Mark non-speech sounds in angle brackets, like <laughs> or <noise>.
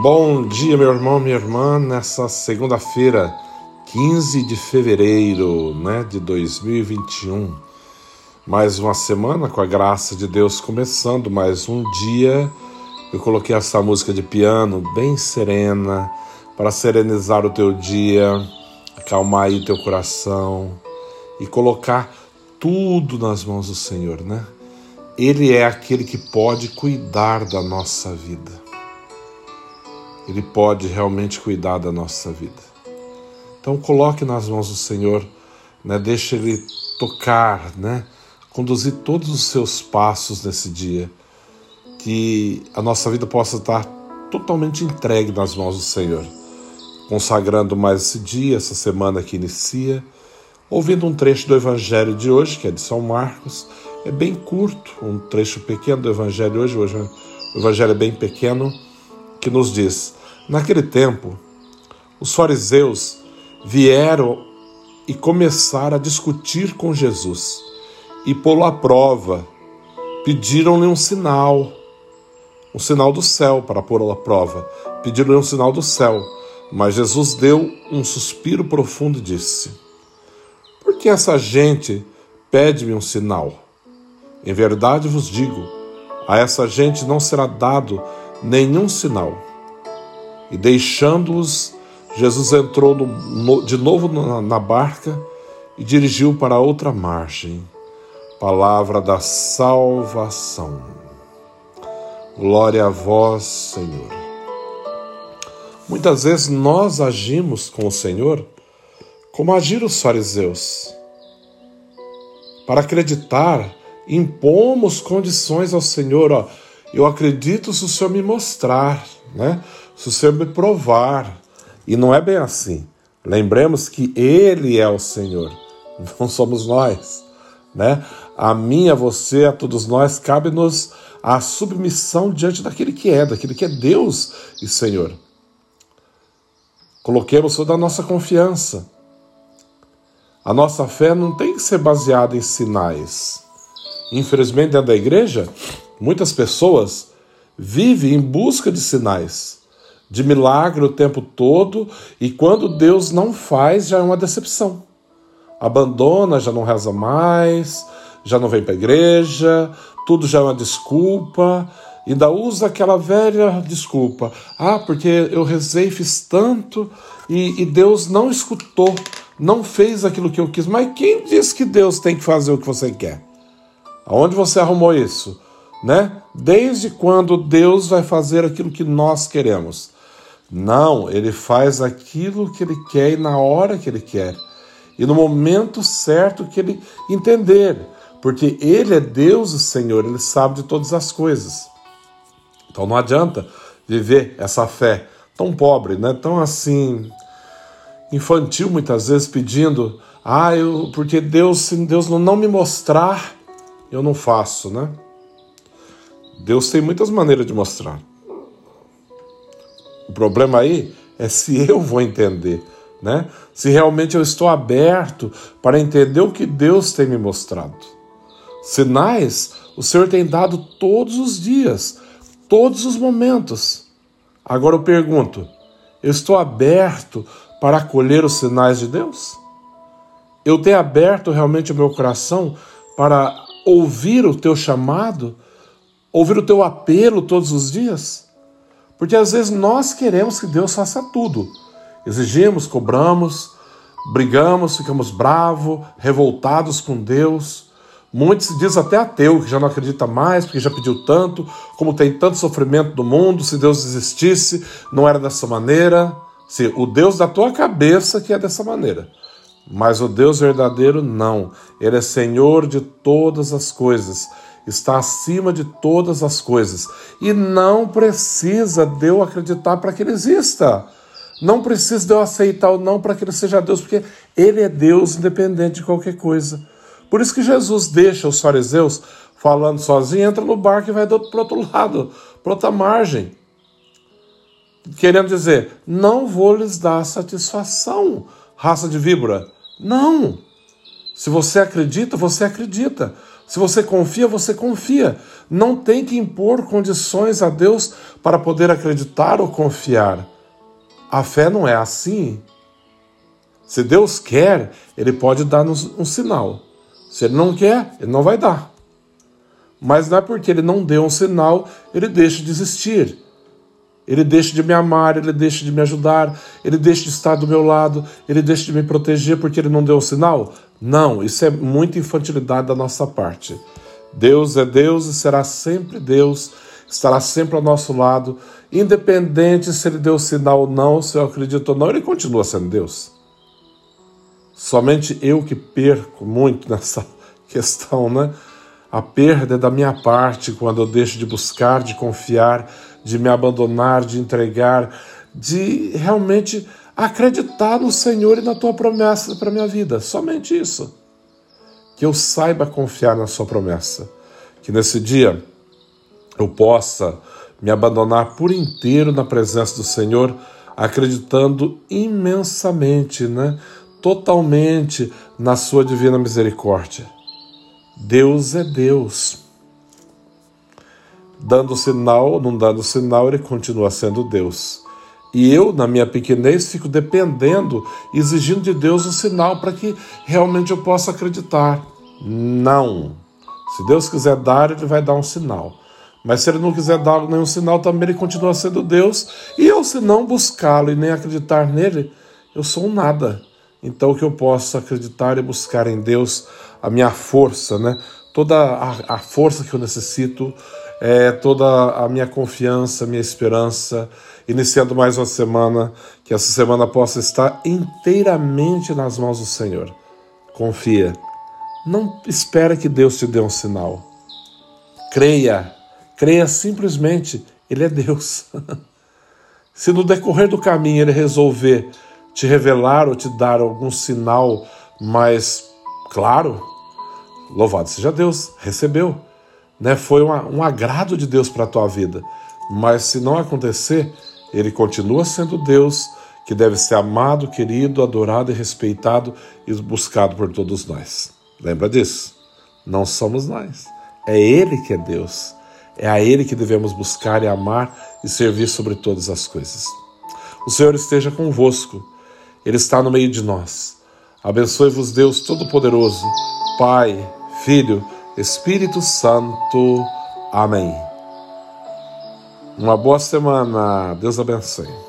Bom dia, meu irmão, minha irmã, nessa segunda-feira, 15 de fevereiro né, de 2021. Mais uma semana, com a graça de Deus, começando mais um dia. Eu coloquei essa música de piano bem serena, para serenizar o teu dia, acalmar aí o teu coração e colocar tudo nas mãos do Senhor, né? Ele é aquele que pode cuidar da nossa vida. Ele pode realmente cuidar da nossa vida. Então coloque nas mãos do Senhor, né? Deixa ele tocar, né? Conduzir todos os seus passos nesse dia, que a nossa vida possa estar totalmente entregue nas mãos do Senhor, consagrando mais esse dia, essa semana que inicia, ouvindo um trecho do Evangelho de hoje, que é de São Marcos. É bem curto, um trecho pequeno do Evangelho hoje. Hoje o Evangelho é bem pequeno, que nos diz: Naquele tempo, os fariseus vieram e começaram a discutir com Jesus e pô-lo à prova. Pediram-lhe um sinal, um sinal do céu para pô-lo à prova. Pediram-lhe um sinal do céu, mas Jesus deu um suspiro profundo e disse: Por que essa gente pede-me um sinal? Em verdade vos digo, a essa gente não será dado nenhum sinal e deixando-os, Jesus entrou no, de novo na, na barca e dirigiu para outra margem. Palavra da salvação. Glória a vós, Senhor. Muitas vezes nós agimos com o Senhor como agiram os fariseus. Para acreditar, impomos condições ao Senhor. Ó, eu acredito se o Senhor me mostrar, né? Se o me provar. E não é bem assim. Lembremos que Ele é o Senhor, <laughs> não somos nós. Né? A mim, a você, a todos nós, cabe-nos a submissão diante daquele que é, daquele que é Deus e Senhor. Coloquemos toda a nossa confiança. A nossa fé não tem que ser baseada em sinais. Infelizmente, dentro da igreja, muitas pessoas vivem em busca de sinais de milagre o tempo todo, e quando Deus não faz, já é uma decepção. Abandona, já não reza mais, já não vem para a igreja, tudo já é uma desculpa, ainda usa aquela velha desculpa. Ah, porque eu rezei, fiz tanto e, e Deus não escutou, não fez aquilo que eu quis. Mas quem diz que Deus tem que fazer o que você quer? Aonde você arrumou isso? Né? Desde quando Deus vai fazer aquilo que nós queremos? Não, ele faz aquilo que ele quer e na hora que ele quer. E no momento certo que ele entender. Porque ele é Deus e Senhor, ele sabe de todas as coisas. Então não adianta viver essa fé tão pobre, né? tão assim, infantil muitas vezes, pedindo, ah, eu, porque Deus, se Deus não me mostrar, eu não faço, né? Deus tem muitas maneiras de mostrar. O problema aí é se <laughs> eu vou entender, né? Se realmente eu estou aberto para entender o que Deus tem me mostrado. Sinais o Senhor tem dado todos os dias, todos os momentos. Agora eu pergunto: eu estou aberto para acolher os sinais de Deus? Eu tenho aberto realmente o meu coração para ouvir o teu chamado, ouvir o teu apelo todos os dias? Porque às vezes nós queremos que Deus faça tudo. Exigimos, cobramos, brigamos, ficamos bravos, revoltados com Deus. Muitos se diz até ateu, que já não acredita mais, porque já pediu tanto, como tem tanto sofrimento no mundo, se Deus existisse, não era dessa maneira. Se o Deus da tua cabeça que é dessa maneira. Mas o Deus verdadeiro não. Ele é Senhor de todas as coisas está acima de todas as coisas e não precisa de eu acreditar para que ele exista. Não precisa de eu aceitar ou não para que ele seja Deus, porque ele é Deus independente de qualquer coisa. Por isso que Jesus deixa os fariseus falando sozinho, entra no barco e vai para o outro lado, para outra margem. Querendo dizer, não vou lhes dar satisfação, raça de víbora. Não. Se você acredita, você acredita. Se você confia, você confia. não tem que impor condições a Deus para poder acreditar ou confiar. A fé não é assim. Se Deus quer, Ele pode dar-nos um sinal. Se Ele não quer, Ele não vai dar. Mas não é porque Ele não deu um sinal, Ele deixa de existir. Ele deixa de me amar, ele deixa de me ajudar, ele deixa de estar do meu lado, ele deixa de me proteger porque ele não deu um sinal? Não, isso é muita infantilidade da nossa parte. Deus é Deus e será sempre Deus, estará sempre ao nosso lado, independente se ele deu sinal ou não, se eu acredito ou não, ele continua sendo Deus. Somente eu que perco muito <laughs> nessa questão, né? A perda é da minha parte quando eu deixo de buscar, de confiar, de me abandonar, de entregar, de realmente acreditar no Senhor e na tua promessa para minha vida. Somente isso que eu saiba confiar na Sua promessa. Que nesse dia eu possa me abandonar por inteiro na presença do Senhor, acreditando imensamente, né? totalmente na Sua divina misericórdia. Deus é Deus. Dando sinal ou não dando sinal, Ele continua sendo Deus. E eu, na minha pequenez, fico dependendo, exigindo de Deus um sinal para que realmente eu possa acreditar. Não. Se Deus quiser dar, Ele vai dar um sinal. Mas se Ele não quiser dar nenhum sinal, também Ele continua sendo Deus. E eu, se não buscá-lo e nem acreditar nele, eu sou um nada. Então, o que eu posso acreditar e buscar em Deus a minha força, né? Toda a, a força que eu necessito, é, toda a minha confiança, minha esperança, iniciando mais uma semana, que essa semana possa estar inteiramente nas mãos do Senhor. Confia. Não espera que Deus te dê um sinal. Creia. Creia simplesmente, Ele é Deus. <laughs> Se no decorrer do caminho Ele resolver te revelar ou te dar algum sinal mais claro, louvado seja Deus, recebeu né, foi uma, um agrado de Deus para a tua vida. Mas se não acontecer, ele continua sendo Deus que deve ser amado, querido, adorado e respeitado e buscado por todos nós. Lembra disso? Não somos nós. É Ele que é Deus. É a Ele que devemos buscar e amar e servir sobre todas as coisas. O Senhor esteja convosco. Ele está no meio de nós. Abençoe-vos, Deus Todo-Poderoso, Pai, Filho Espírito Santo. Amém. Uma boa semana. Deus abençoe.